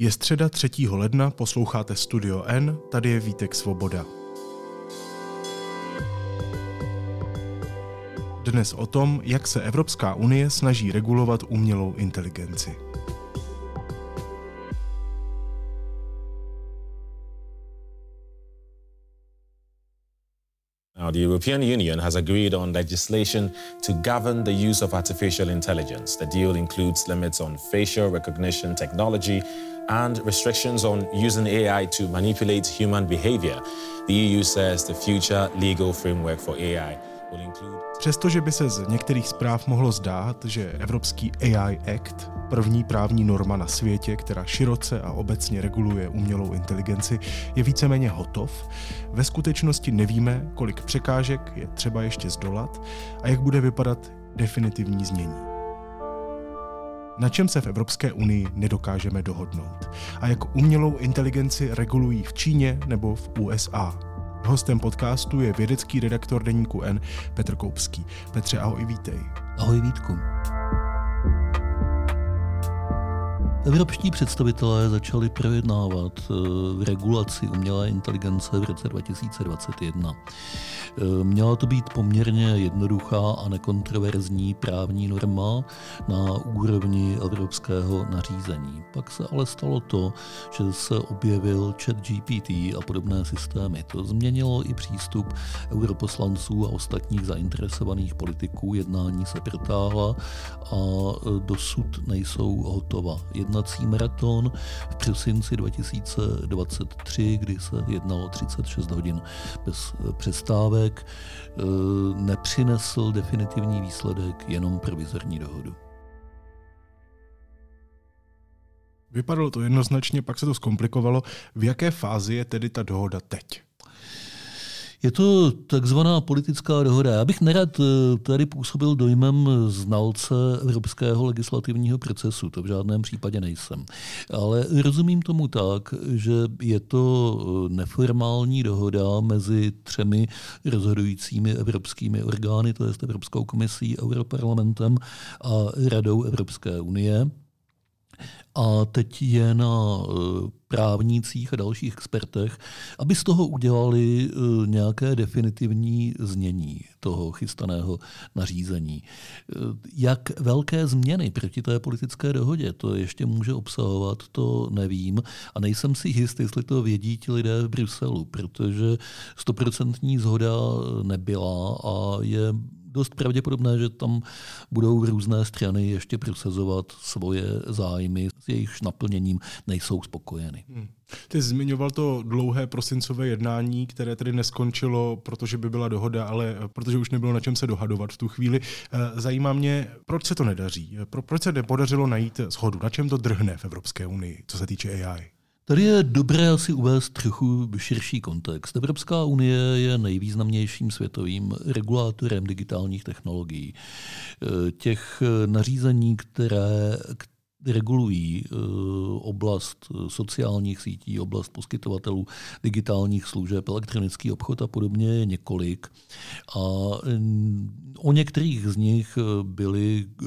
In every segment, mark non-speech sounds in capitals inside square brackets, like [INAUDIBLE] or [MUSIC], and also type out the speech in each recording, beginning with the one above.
Je středa 3. ledna, posloucháte Studio N, tady je Vítek Svoboda. Dnes o tom, jak se Evropská unie snaží regulovat umělou inteligenci. Now, the European Union has agreed on legislation to govern the use of artificial intelligence. The deal includes limits on facial recognition technology and restrictions on using AI to manipulate human behavior. The EU says the future legal framework for AI. Přestože by se z některých zpráv mohlo zdát, že Evropský AI Act, první právní norma na světě, která široce a obecně reguluje umělou inteligenci, je víceméně hotov, ve skutečnosti nevíme, kolik překážek je třeba ještě zdolat a jak bude vypadat definitivní znění. Na čem se v Evropské unii nedokážeme dohodnout a jak umělou inteligenci regulují v Číně nebo v USA. Hostem podcastu je vědecký redaktor deníku N Petr Koupský. Petře, ahoj, vítej. Ahoj Vítku. Evropští představitelé začali projednávat eh, regulaci umělé inteligence v roce 2021. Eh, měla to být poměrně jednoduchá a nekontroverzní právní norma na úrovni evropského nařízení. Pak se ale stalo to, že se objevil chat GPT a podobné systémy. To změnilo i přístup europoslanců a ostatních zainteresovaných politiků. Jednání se protáhla a eh, dosud nejsou hotova. Jednací maraton v prosinci 2023, kdy se jednalo 36 hodin bez přestávek, výsledek eh, nepřinesl definitivní výsledek, jenom provizorní dohodu. Vypadalo to jednoznačně, pak se to zkomplikovalo. V jaké fázi je tedy ta dohoda teď? Je to takzvaná politická dohoda. Já bych nerad eh, tady působil dojmem znalce evropského legislativního procesu, to v žádném případě nejsem. Ale rozumím tomu tak, že je to eh, neformální dohoda mezi třemi rozhodujícími evropskými orgány, to je Evropskou komisí, Europarlamentem a Radou Evropské unie. A teď je na eh, právnících a dalších expertech, aby z toho udělali eh, nějaké definitivní znění toho chystaného nařízení. Eh, jak velké změny proti té politické dohodě to ještě může obsahovat, to nevím a nejsem si jist, jestli to vědí ti lidé v Bruselu, protože stoprocentní zhoda nebyla a je dost pravděpodobné, že tam budou různé strany ještě prosazovat svoje zájmy, jejichž naplněním nejsou spokojeny. Hmm. Ty zmiňoval to dlouhé prosincové jednání, které tedy neskončilo, protože by byla dohoda, ale protože už nebylo na čem se dohadovat v tu chvíli. Eh, zajímá mě, proč se to nedaří? Proč se nepodařilo najít shodu? Na čem to drhne v Evropské unii, co se týče AI? Tady je dobré asi uvést trochu širší kontext. Evropská unie je nejvýznamnějším světovým regulátorem digitálních technologií. Těch nařízení, které regulují eh, oblast sociálních sítí, oblast poskytovatelů digitálních služeb, elektronický obchod a podobně je několik. A mm, o některých z nich byly eh,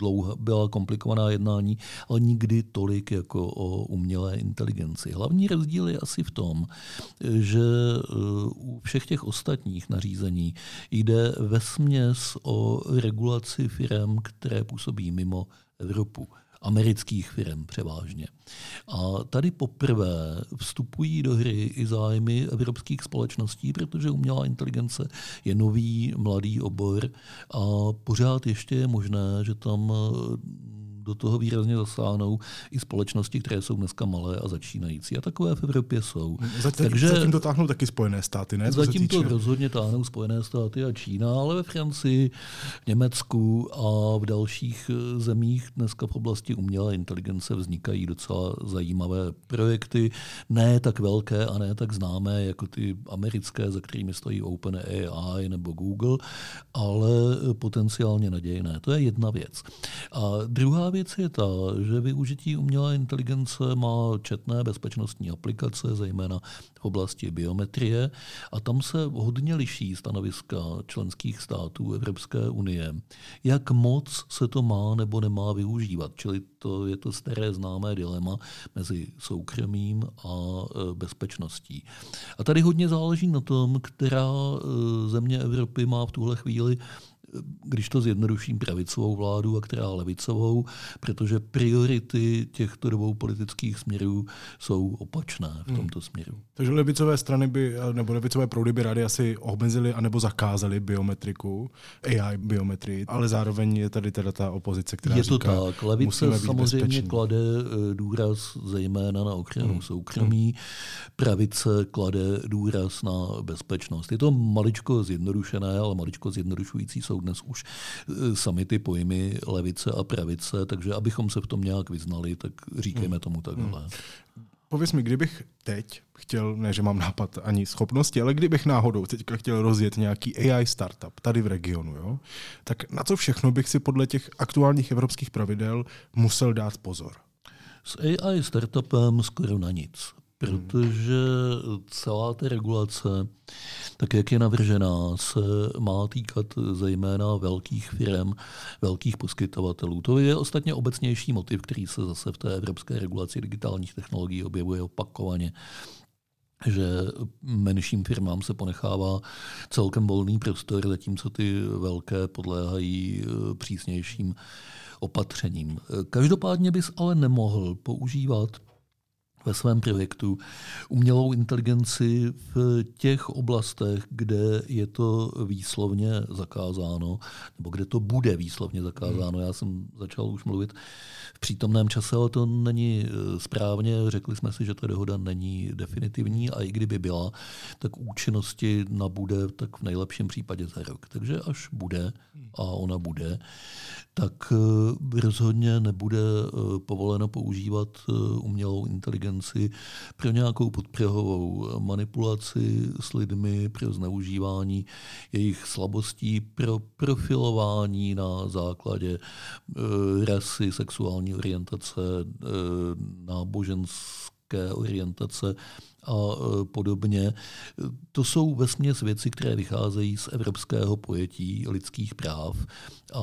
dlouhá, byla komplikovaná jednání, ale nikdy tolik jako o umělé inteligenci. Hlavní rozdíl je asi v tom, že eh, u všech těch ostatních nařízení jde ve směs o regulaci firm, které působí mimo Evropu amerických firm převážně. A tady poprvé vstupují do hry i zájmy evropských společností, protože umělá inteligence je nový mladý obor a pořád ještě je možné, že tam do toho výrazně zasáhnou i společnosti, které jsou dneska malé a začínající. A takové v Evropě jsou. Zatím, Takže, zatím to táhnou taky Spojené státy, ne? Zatím to rozhodně táhnou Spojené státy a Čína, ale ve Francii, Německu a v dalších eh, zemích dneska v oblasti umělé inteligence vznikají docela zajímavé projekty. Ne tak velké a ne tak známé jako ty americké, za kterými stojí OpenAI nebo Google, ale potenciálně nadějné. To je jedna věc. A druhá věc je ta, že využití umělé inteligence má četné bezpečnostní aplikace, zejména v oblasti biometrie, a tam se hodně liší stanoviska členských států Evropské unie, jak moc se to má nebo nemá využívat. Čili to je to staré známé dilema mezi soukromím a e, bezpečností. A tady hodně záleží na tom, která e, země Evropy má v tuhle chvíli když to zjednoduším, pravicovou vládu a která levicovou, protože priority těchto dvou politických směrů jsou opačné v hmm. tomto hmm. směru. Takže levicové strany by, nebo levicové proudy by rády asi omezili anebo zakázali biometriku, AI biometrii, ale zároveň je tady teda ta opozice, která Je to říká, tak. Levice samozřejmě bezpečný. klade eh, důraz zejména na ochranu hmm. soukromí, hmm. pravice klade důraz na bezpečnost. Je to maličko zjednodušené, ale maličko zjednodušující jsou dnes už eh, sami ty pojmy levice a pravice, takže abychom se v tom nějak vyznali, tak říkejme hmm. tomu takhle. Hmm. Pověz mi, kdybych teď chtěl, ne, že mám nápad ani schopnosti, ale kdybych náhodou teďka chtěl rozjet nějaký AI startup tady v regionu, jo, tak na co všechno bych si podle těch aktuálních evropských pravidel musel dát pozor? S AI startupem skoro na nic protože celá ta regulace, tak jak je navržená, se má týkat zejména velkých firm, velkých poskytovatelů. To je ostatně obecnější motiv, který se zase v té evropské regulaci digitálních technologií objevuje opakovaně že menším firmám se ponechává celkem volný prostor, zatímco ty velké podléhají eh, přísnějším opatřením. Každopádně bys ale nemohl používat ve svém projektu umělou inteligenci v těch oblastech, kde je to výslovně zakázáno, nebo kde to bude výslovně zakázáno. Hmm. Já jsem začal už mluvit v přítomném čase, ale to není eh, správně. Řekli jsme si, že ta dohoda není definitivní a i kdyby byla, tak účinnosti nabude tak v nejlepším případě za rok. Takže až bude, a ona bude, tak eh, rozhodně nebude eh, povoleno používat umělou inteligenci inteligenci, pro nějakou podprahovou manipulaci s lidmi, pro zneužívání jejich slabostí, pro profilování na základě e, rasy, sexuální orientace, e, náboženské orientace a e, podobně. To jsou vesměs věci, které vycházejí z evropského pojetí lidských práv a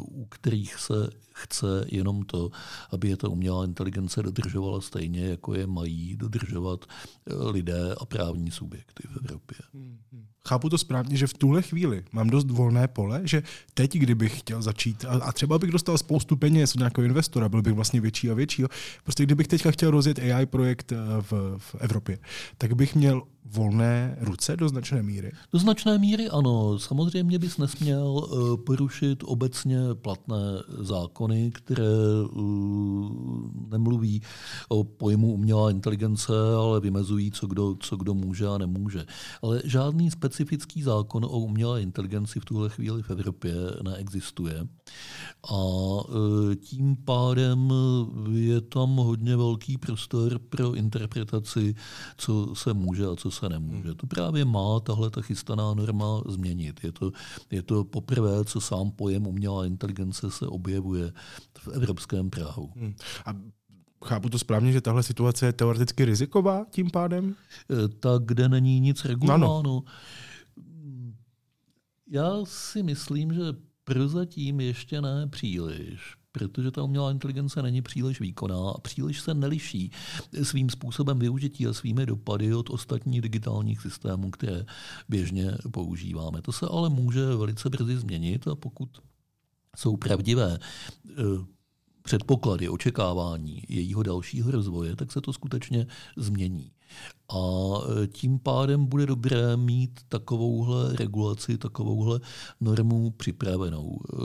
u kterých se chce jenom to, aby je ta umělá inteligence dodržovala stejně, jako je mají dodržovat eh, lidé a právní subjekty v Evropě. Hmm, hmm. Chápu to správně, že v tuhle chvíli mám dost volné pole, že teď, kdybych chtěl začít, a, třeba bych dostal spoustu peněz od nějakého investora, byl bych vlastně větší a větší, prostě kdybych teďka chtěl rozjet AI projekt eh, v, v Evropě, tak bych měl volné ruce do značné míry? Do značné míry ano. Samozřejmě bys nesměl eh, porušit obecně platné zákony, které eh, nemluví o pojmu umělá inteligence, ale vymezují, co kdo, co kdo může a nemůže. Ale žádný specifický zákon o umělé inteligenci v tuhle chvíli v Evropě neexistuje. A eh, tím pádem je tam hodně velký prostor pro interpretaci, co se může a co se nemůže. To právě má tahle ta chystaná norma změnit. Je to, je to poprvé, co sám pojem umělá inteligence se objevuje v evropském právu. Hmm. A chápu to správně, že tahle situace je teoreticky riziková tím pádem? E, tak, kde není nic regulováno. Ano. Já si myslím, že prozatím ještě ne příliš protože ta umělá inteligence není příliš výkonná a příliš se neliší svým způsobem využití a svými dopady od ostatních digitálních systémů, které běžně používáme. To se ale může velice brzy změnit a pokud jsou pravdivé eh, předpoklady, očekávání jejího dalšího rozvoje, tak se to skutečně změní. A e, tím pádem bude dobré mít takovouhle regulaci, takovouhle normu připravenou. E,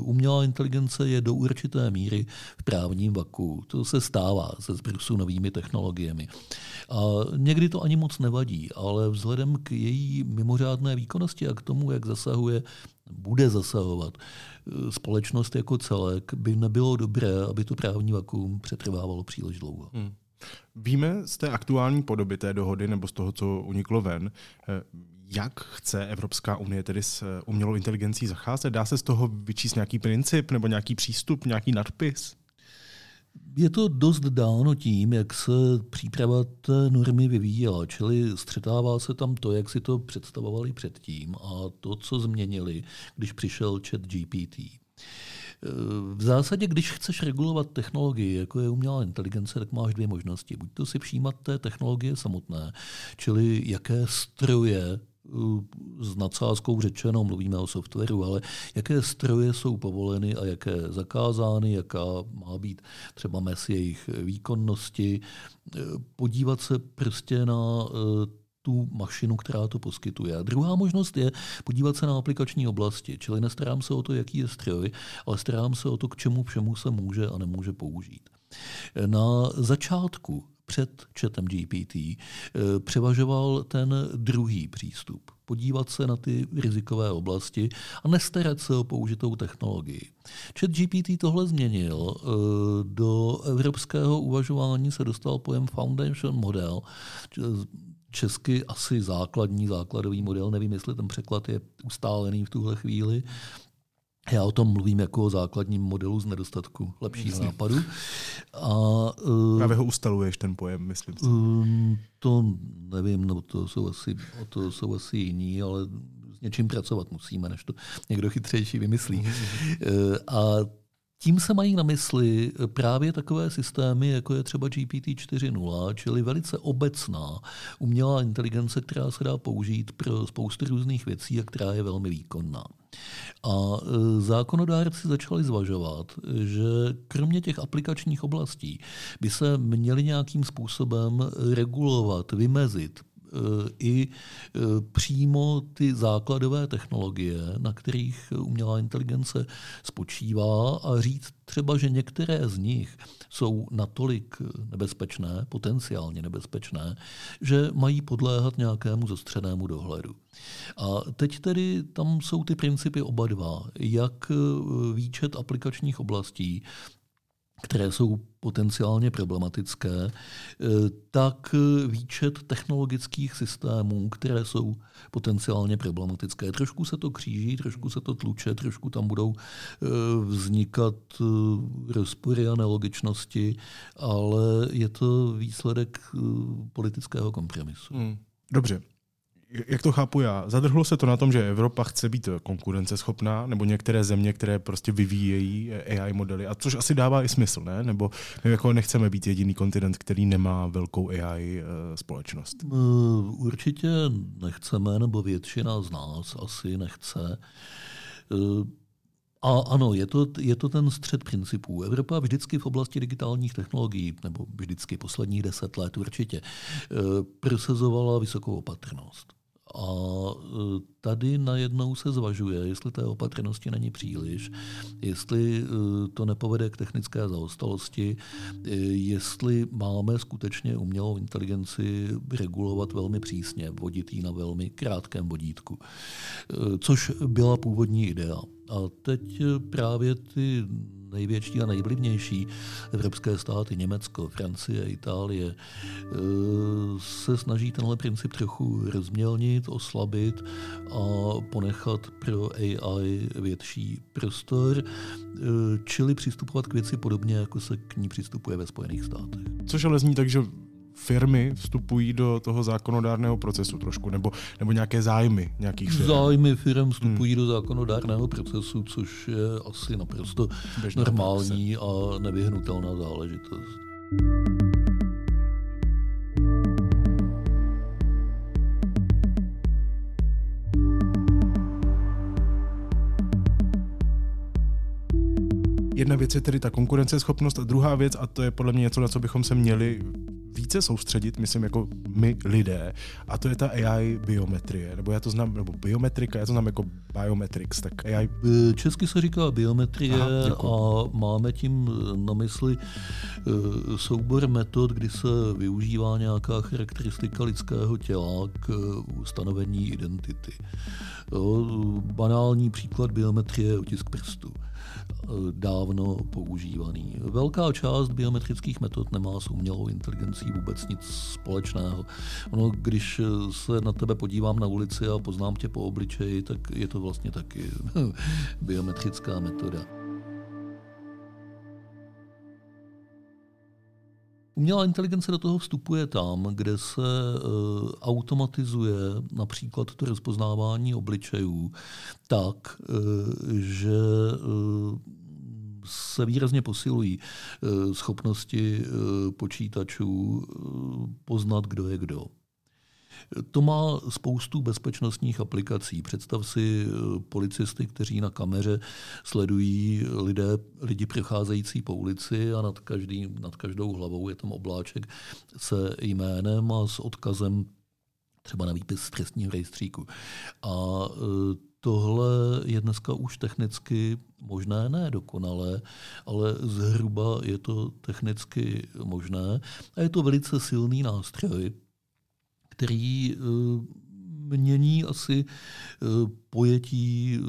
umělá inteligence je do určité míry v právním vaku. To se stává se zbrusu novými technologiemi. A někdy to ani moc nevadí, ale vzhledem k její mimořádné výkonnosti a k tomu, jak zasahuje, bude zasahovat e, společnost jako celek, by nebylo dobré, aby to právní vakuum přetrvávalo příliš dlouho. Hmm. Víme z té aktuální podoby té dohody nebo z toho, co uniklo ven, eh, Jak chce Evropská unie tedy s eh, umělou inteligencí zacházet? Dá se z toho vyčíst nějaký princip nebo nějaký přístup, nějaký nadpis? Je to dost dáno tím, jak se příprava té normy vyvíjela, čili střetává se tam to, jak si to představovali předtím a to, co změnili, když přišel chat GPT. V zásadě, když chceš regulovat technologii, jako je umělá inteligence, tak máš dvě možnosti. Buď to si přijímat té technologie samotné, čili jaké stroje s nadsázkou řečeno, mluvíme o softwaru, ale jaké stroje jsou povoleny a jaké zakázány, jaká má být třeba mes jejich výkonnosti, podívat se prostě na eh, tu mašinu, která to poskytuje. A druhá možnost je podívat se na aplikační oblasti, čili nestarám se o to, jaký je stroj, ale starám se o to, k čemu všemu se může a nemůže použít. Na začátku před chatem GPT eh, převažoval ten druhý přístup. Podívat se na ty rizikové oblasti a nestarat se o použitou technologii. Chat GPT tohle změnil. Eh, do evropského uvažování se dostal pojem Foundation Model, česky asi základní, základový model. Nevím, jestli ten překlad je ustálený v tuhle chvíli. Já o tom mluvím jako o základním modelu z nedostatku lepšího Jasně. nápadu. A, uh, Právě ho ustaluješ, ten pojem, myslím si. Um, to nevím, no to jsou asi, to jsou asi jiní, ale s něčím pracovat musíme, než to někdo chytřejší vymyslí. uh, a tím se mají na mysli právě takové systémy, jako je třeba GPT 4.0, čili velice obecná umělá inteligence, která se dá použít pro spoustu různých věcí a která je velmi výkonná. A e, zákonodárci začali zvažovat, že kromě těch aplikačních oblastí by se měly nějakým způsobem regulovat, vymezit i e, přímo ty základové technologie, na kterých umělá inteligence spočívá a říct třeba, že některé z nich jsou natolik nebezpečné, potenciálně nebezpečné, že mají podléhat nějakému zostřenému dohledu. A teď tedy tam jsou ty principy oba dva, jak e, výčet aplikačních oblastí, které jsou potenciálně problematické, eh, tak výčet technologických systémů, které jsou potenciálně problematické. Trošku se to kříží, trošku se to tluče, trošku tam budou eh, vznikat eh, rozpory a nelogičnosti, ale je to výsledek politického kompromisu. Hmm. Dobře, jak to chápu já, zadrhlo se to na tom, že Evropa chce být konkurenceschopná, nebo některé země, které prostě vyvíjejí AI modely, a což asi dává i smysl, ne? Nebo jako nechceme být jediný kontinent, který nemá velkou AI eh, společnost. Eh, určitě nechceme, nebo většina z nás asi nechce. Eh, a ano, je to, je to ten střed principů. Evropa vždycky v oblasti digitálních technologií, nebo vždycky posledních deset let určitě, prosazovala vysokou opatrnost. A e, tady najednou se zvažuje, jestli té opatrnosti není příliš, jestli e, to nepovede k technické zaostalosti, e, jestli máme skutečně umělou inteligenci regulovat velmi přísně, vodit ji na velmi krátkém vodítku, což byla původní idea. A teď právě ty největší a nejvlivnější evropské státy, Německo, Francie, Itálie, eh, se snaží tenhle princip trochu rozmělnit, oslabit a ponechat pro AI větší prostor, eh, čili přistupovat k věci podobně, jako se k ní přistupuje ve Spojených státech. Což ale zní tak, že firmy vstupují do toho zákonodárného procesu trošku, nebo, nebo nějaké zájmy nějakých firm. Zájmy firm vstupují hmm. do zákonodárného procesu, což je asi naprosto Běžná normální praxe. a nevyhnutelná záležitost. Jedna věc je tedy ta konkurenceschopnost a druhá věc, a to je podle mě něco, na co bychom se měli více soustředit, myslím jako my lidé, a to je ta AI biometrie, nebo já to znám, nebo biometrika, já to znám jako biometrics, tak AI... E, česky se říká biometrie Aha, a máme tím na mysli e, soubor metod, kdy se využívá nějaká charakteristika lidského těla k stanovení identity. Banální příklad biometrie je otisk prstu. Dávno používaný. Velká část biometrických metod nemá s umělou inteligencí vůbec nic společného. Ono, když se na tebe podívám na ulici a poznám tě po obličeji, tak je to vlastně taky [LAUGHS] biometrická metoda. Umělá inteligence do toho vstupuje tam, kde se uh, automatizuje například to rozpoznávání obličejů tak, uh, že uh, se výrazně posilují schopnosti počítačů poznat, kdo je kdo. To má spoustu bezpečnostních aplikací. Představ si eh, policisty, kteří na kameře sledují lidé, lidi přecházející po ulici a nad, každý, nad každou hlavou je tam obláček se jménem a s odkazem třeba na výpis z trestního rejstříku. A eh, tohle je dneska už technicky možné, ne dokonale, ale zhruba je to technicky možné a je to velice silný nástroj, který eh, mění asi eh, pojetí eh,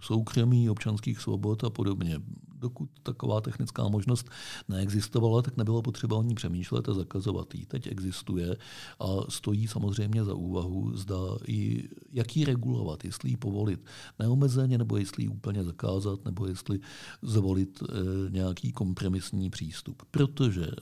soukromí, občanských svobod a podobně dokud taková technická možnost neexistovala, tak nebylo potřeba o ní přemýšlet a zakazovat ji. Teď existuje a stojí samozřejmě za úvahu, zda ji, jak ji regulovat, jestli ji povolit neomezeně, nebo jestli ji úplně zakázat, nebo jestli zvolit e, nějaký kompromisní přístup. Protože e,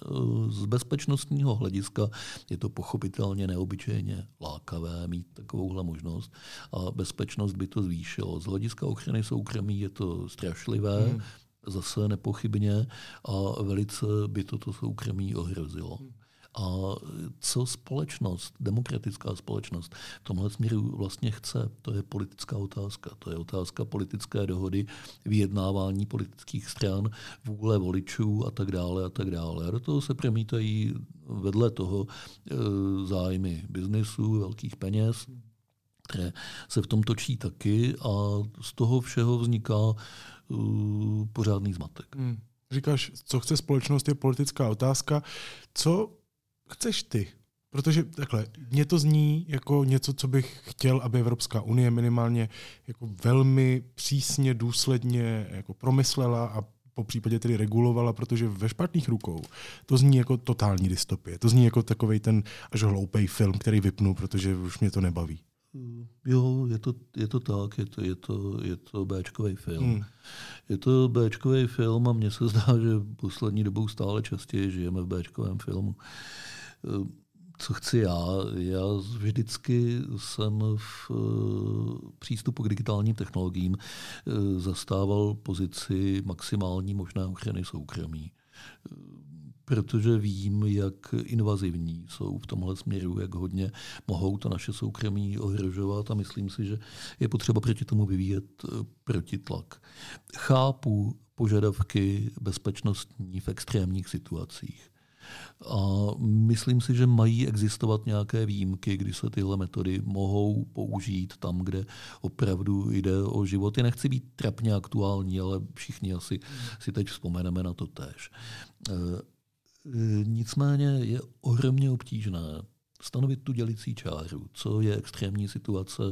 z bezpečnostního hlediska je to pochopitelně neobyčejně lákavé mít takovouhle možnost a bezpečnost by to zvýšilo. Z hlediska ochrany soukromí je to strašlivé. Hmm zase nepochybně a velice by toto soukromí ohrozilo. A co společnost, demokratická společnost v tomhle směru vlastně chce, to je politická otázka. To je otázka politické dohody, vyjednávání politických stran, vůle voličů a tak dále a tak dále. A do toho se promítají vedle toho e, zájmy biznesu, velkých peněz, které se v tom točí taky a z toho všeho vzniká uh, pořádný zmatek. Hmm. Říkáš, co chce společnost, je politická otázka. Co chceš ty? Protože takhle, mě to zní jako něco, co bych chtěl, aby Evropská unie minimálně jako velmi přísně, důsledně jako promyslela a po případě tedy regulovala, protože ve špatných rukou to zní jako totální dystopie. To zní jako takový ten až hloupý film, který vypnu, protože už mě to nebaví. Jo, je to, je to tak, je to, je to, je to Bčkový film. Hmm. Je to Bčkový film a mně se zdá, že poslední dobou stále častěji žijeme v Bčkovém filmu. Co chci já? Já vždycky jsem v eh, přístupu k digitálním technologiím eh, zastával pozici maximální možné ochrany soukromí protože vím, jak invazivní jsou v tomhle směru, jak hodně mohou to naše soukromí ohrožovat a myslím si, že je potřeba proti tomu vyvíjet eh, protitlak. Chápu požadavky bezpečnostní v extrémních situacích. A myslím si, že mají existovat nějaké výjimky, kdy se tyhle metody mohou použít tam, kde opravdu jde o životy. Nechci být trapně aktuální, ale všichni asi si teď vzpomeneme na to též. Eh, nicméně je ohromně obtížné stanovit tu dělicí čáru, co je extrémní situace,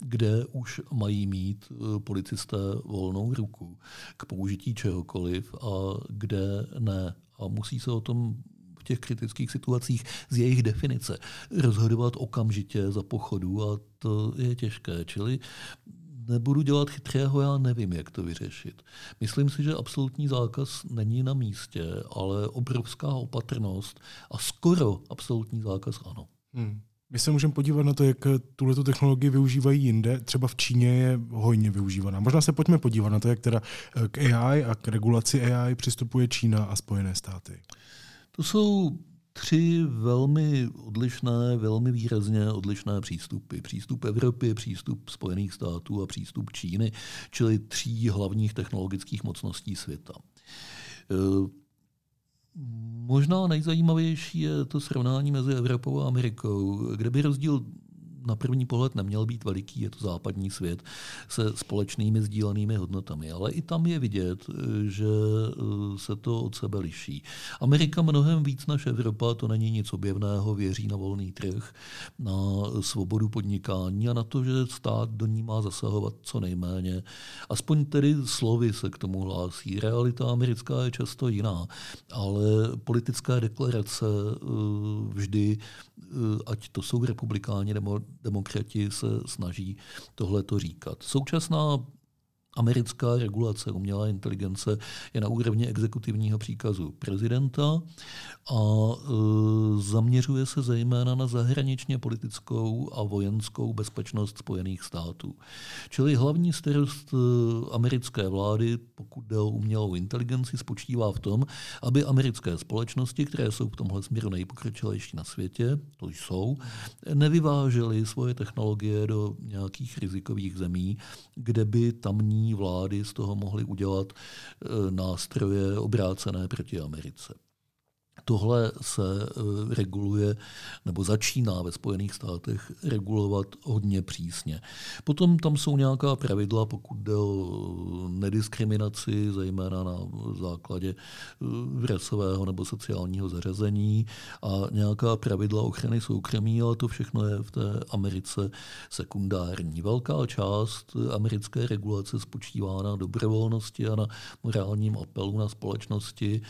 kde už mají mít eh, policisté volnou ruku k použití čehokoliv a kde ne. A musí se o tom v těch kritických situacích z jejich definice rozhodovat okamžitě za pochodu a to je těžké. Čili nebudu dělat chytrého, já nevím, jak to vyřešit. Myslím si, že absolutní zákaz není na místě, ale obrovská opatrnost a skoro absolutní zákaz ano. Hmm. My se můžeme podívat na to, jak tuhle technologii využívají jinde. Třeba v Číně je hojně využívaná. Možná se pojďme podívat na to, jak teda k AI a k regulaci AI přistupuje Čína a Spojené státy. To jsou tři velmi odlišné, velmi výrazně odlišné přístupy. Přístup Evropy, přístup Spojených států a přístup Číny, čili tří hlavních technologických mocností světa. E, možná nejzajímavější je to srovnání mezi Evropou a Amerikou, kde by rozdíl na první pohled neměl být veliký, je to západní svět se společnými sdílenými hodnotami. Ale i tam je vidět, že se to od sebe liší. Amerika mnohem víc než Evropa, to není nic objevného, věří na volný trh, na svobodu podnikání a na to, že stát do ní má zasahovat co nejméně. Aspoň tedy slovy se k tomu hlásí. Realita americká je často jiná, ale politická deklarace eh, vždy, eh, ať to jsou republikáni nebo demokrati, se snaží tohle to říkat. Současná americká regulace umělé inteligence je na úrovni exekutivního příkazu prezidenta a e, zaměřuje se zejména na zahraničně politickou a vojenskou bezpečnost Spojených států. Čili hlavní starost e, americké vlády, pokud jde o umělou inteligenci, spočívá v tom, aby americké společnosti, které jsou v tomhle směru nejpokročilejší na světě, to jsou, nevyvážely svoje technologie do nějakých rizikových zemí, kde by tamní vlády z toho mohly udělat eh, nástroje obrácené proti Americe. Tohle se eh, reguluje nebo začíná ve Spojených státech regulovat hodně přísně. Potom tam jsou nějaká pravidla, pokud jde o nediskriminaci, zejména na základě eh, rasového nebo sociálního zařazení a nějaká pravidla ochrany soukromí, ale to všechno je v té Americe sekundární. Velká část americké regulace spočívá na dobrovolnosti a na morálním apelu na společnosti,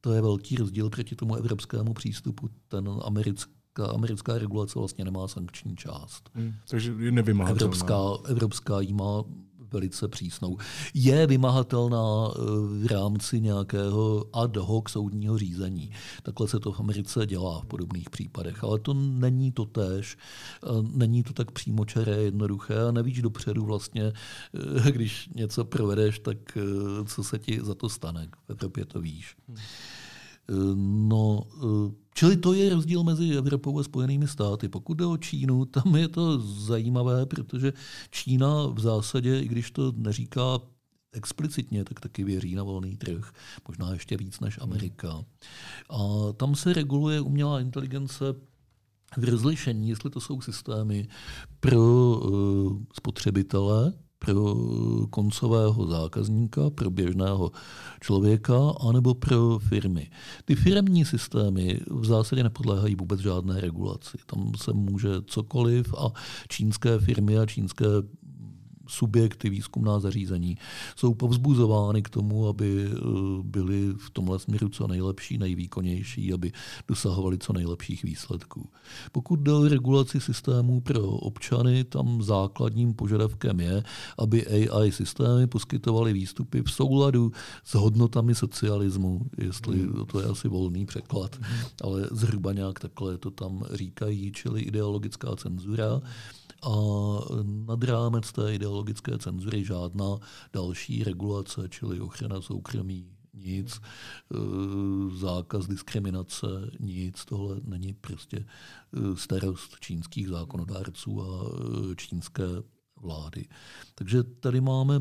to je velký rozdíl proti tomu evropskému přístupu. Ten americká, americká regulace vlastně nemá sankční část. Hmm, takže je nevymahatelná. Evropská, evropská jí má velice přísnou. Je vymahatelná eh, v rámci nějakého ad hoc soudního řízení. Takhle se to v Americe dělá v podobných případech, ale to není to též, eh, není to tak přímočaré, jednoduché a nevíš dopředu vlastně, eh, když něco provedeš, tak co se ti za to stane. V Evropě to víš. Hmm. No, čili to je rozdíl mezi Evropou a Spojenými státy. Pokud jde o Čínu, tam je to zajímavé, protože Čína v zásadě, i když to neříká explicitně, tak taky věří na volný trh, možná ještě víc než Amerika. A tam se reguluje umělá inteligence v rozlišení, jestli to jsou systémy pro uh, spotřebitele, pro koncového zákazníka, pro běžného člověka, anebo pro firmy. Ty firmní systémy v zásadě nepodléhají vůbec žádné regulaci. Tam se může cokoliv a čínské firmy a čínské subjekty, výzkumná zařízení, jsou povzbuzovány k tomu, aby eh, byly v tomhle směru co nejlepší, nejvýkonnější, aby dosahovali co nejlepších výsledků. Pokud jde o regulaci systémů pro občany, tam základním požadavkem je, aby AI systémy poskytovaly výstupy v souladu s hodnotami socialismu, jestli hmm. to je asi volný překlad, hmm. ale zhruba nějak takhle to tam říkají, čili ideologická cenzura. A nad rámec té ideologické cenzury žádná další regulace, čili ochrana soukromí, nic, e, zákaz diskriminace, nic. Tohle není prostě e, starost čínských zákonodárců a e, čínské vlády. Takže tady máme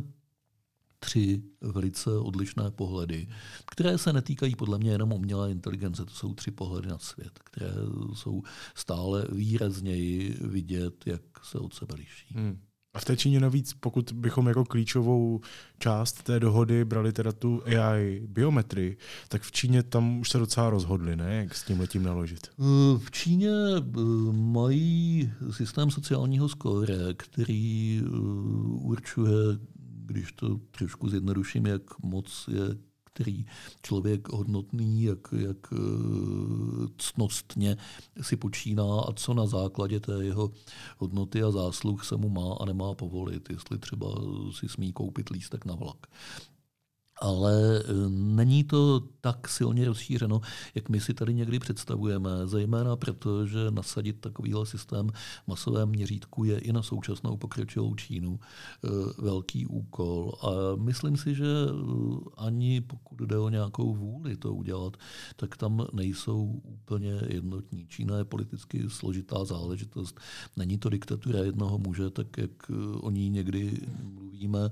tři velice odlišné pohledy, které se netýkají podle mě jenom umělé inteligence. To jsou tři pohledy na svět, které jsou stále výrazněji vidět, jak se od sebe liší. Hmm. A v té Číně navíc, pokud bychom jako klíčovou část té dohody brali teda tu AI biometrii, tak v Číně tam už se docela rozhodli, ne? Jak s tím letím naložit? V Číně eh, mají systém sociálního skóre, který eh, určuje když to trošku zjednoduším, jak moc je který člověk hodnotný, jak, jak eh, cnostně si počíná a co na základě té jeho hodnoty a zásluh se mu má a nemá povolit, jestli třeba si smí koupit lístek na vlak ale e, není to tak silně rozšířeno, jak my si tady někdy představujeme, zejména proto, že nasadit takovýhle systém v masovém měřítku je i na současnou pokročilou Čínu e, velký úkol. A myslím si, že e, ani pokud jde o nějakou vůli to udělat, tak tam nejsou úplně jednotní. Čína je politicky složitá záležitost. Není to diktatura jednoho muže, tak jak o ní někdy mluvíme.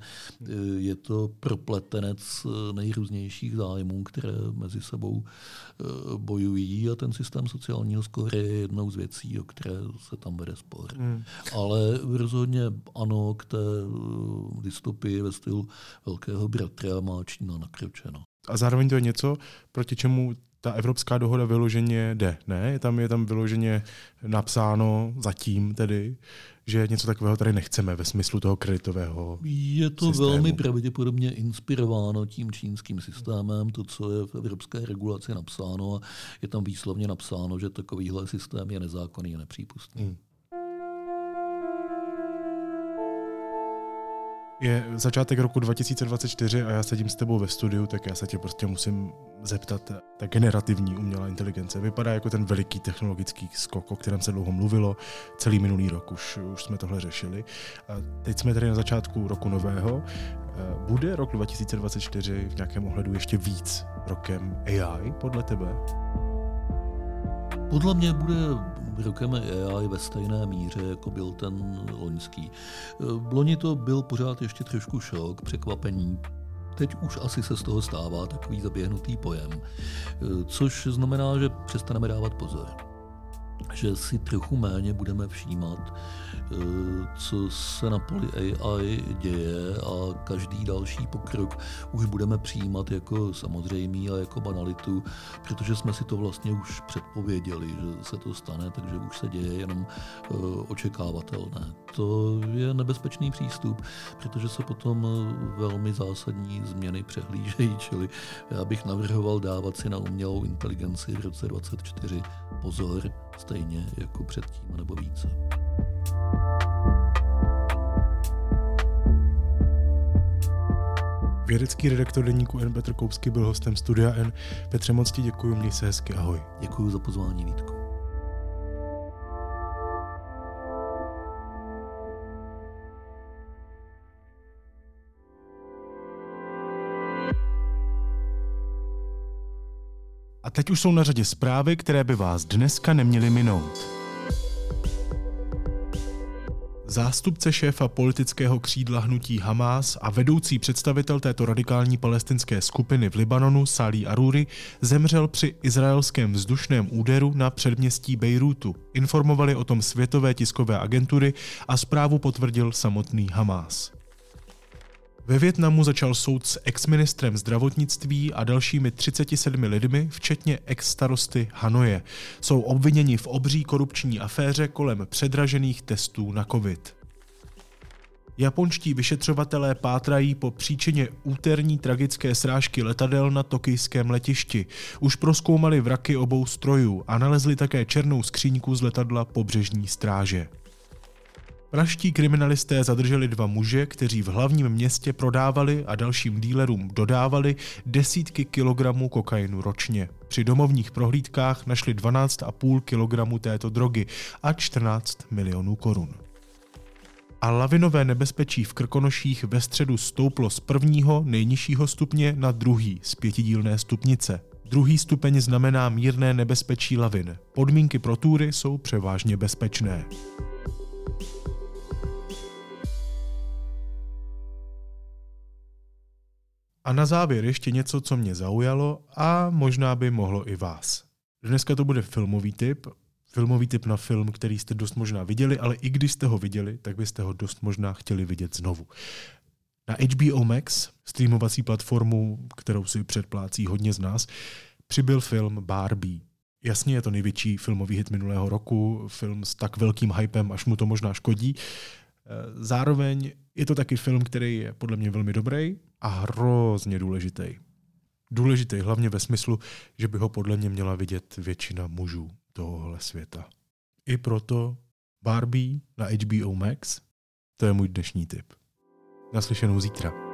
Je to propletenec z nejrůznějších zájmů, které mezi sebou eh, bojují a ten systém sociálního skóre je jednou z věcí, o které se tam vede spor. Hmm. Ale rozhodně ano, k té eh, dystopii ve stylu velkého bratra má Čína nakročeno. A zároveň to je něco, proti čemu ta evropská dohoda vyloženě jde. Ne, je tam, je tam vyloženě napsáno zatím tedy, že něco takového tady nechceme ve smyslu toho kreditového Je to systému. velmi pravděpodobně inspirováno tím čínským systémem, to, co je v evropské regulaci napsáno a je tam výslovně napsáno, že takovýhle systém je nezákonný a nepřípustný. Hmm. Je začátek roku 2024 a já sedím s tebou ve studiu, tak já se tě prostě musím zeptat. Ta generativní umělá inteligence vypadá jako ten veliký technologický skok, o kterém se dlouho mluvilo. Celý minulý rok už, už jsme tohle řešili. A teď jsme tady na začátku roku nového. Bude rok 2024 v nějakém ohledu ještě víc rokem AI podle tebe? Podle mě bude rokem AI ve stejné míře, jako byl ten loňský. Loni to byl pořád ještě trošku šok, překvapení, teď už asi se z toho stává takový zaběhnutý pojem, což znamená, že přestaneme dávat pozor. Že si trochu méně budeme všímat Eh, co se na poli AI děje a každý další pokrok už budeme přijímat jako samozřejmý a jako banalitu, protože jsme si to vlastně už předpověděli, že se to stane, takže už se děje jenom eh, očekávatelné. To je nebezpečný přístup, protože se potom eh, velmi zásadní změny přehlížejí, [LAUGHS] čili já bych navrhoval dávat si na umělou inteligenci v roce 2024 pozor, stejně jako předtím nebo více. Vědecký redaktor deníku N. Petr Koupsky byl hostem Studia N. Petře, moc ti děkuji, měj se hezky, ahoj. Děkuji za pozvání, Vítku. A teď už jsou na řadě zprávy, které by vás dneska neměly minout. Zástupce šéfa politického křídla hnutí Hamas a vedoucí představitel této radikální palestinské skupiny v Libanonu, Salí Aruri, zemřel při izraelském vzdušném úderu na předměstí Bejrútu. Informovali o tom světové tiskové agentury a zprávu potvrdil samotný Hamas. Ve Větnamu začal soud s exministrem zdravotnictví a dalšími 37 lidmi, včetně ex-starosty Hanoje. Jsou obviněni v obří korupční aféře kolem předražených testů na COVID. Japonští vyšetřovatelé pátrají po příčině úterní tragické srážky letadel na tokijském letišti. Už proskoumali vraky obou strojů a nalezli také černou skříňku z letadla pobřežní stráže. Praští kriminalisté zadrželi dva muže, kteří v hlavním městě prodávali a dalším dílerům dodávali desítky kilogramů kokainu ročně. Při domovních prohlídkách našli 12,5 kilogramu této drogy a 14 milionů korun. A lavinové nebezpečí v Krkonoších ve středu stouplo z prvního nejnižšího stupně na druhý z pětidílné stupnice. Druhý stupeň znamená mírné nebezpečí lavin. Podmínky pro túry jsou převážně bezpečné. A na závěr ještě něco, co mě zaujalo a možná by mohlo i vás. Dneska to bude filmový tip, filmový tip na film, který jste dost možná viděli, ale i když jste ho viděli, tak byste ho dost možná chtěli vidět znovu. Na HBO Max, streamovací platformu, kterou si předplácí hodně z nás, přibyl film Barbie. Jasně je to největší filmový hit minulého roku, film s tak velkým hypem, až mu to možná škodí. Zároveň je to taky film, který je podle mě velmi dobrý a hrozně důležitý. Důležitý hlavně ve smyslu, že by ho podle mě měla vidět většina mužů tohohle světa. I proto Barbie na HBO Max, to je můj dnešní tip. Naslyšenou zítra.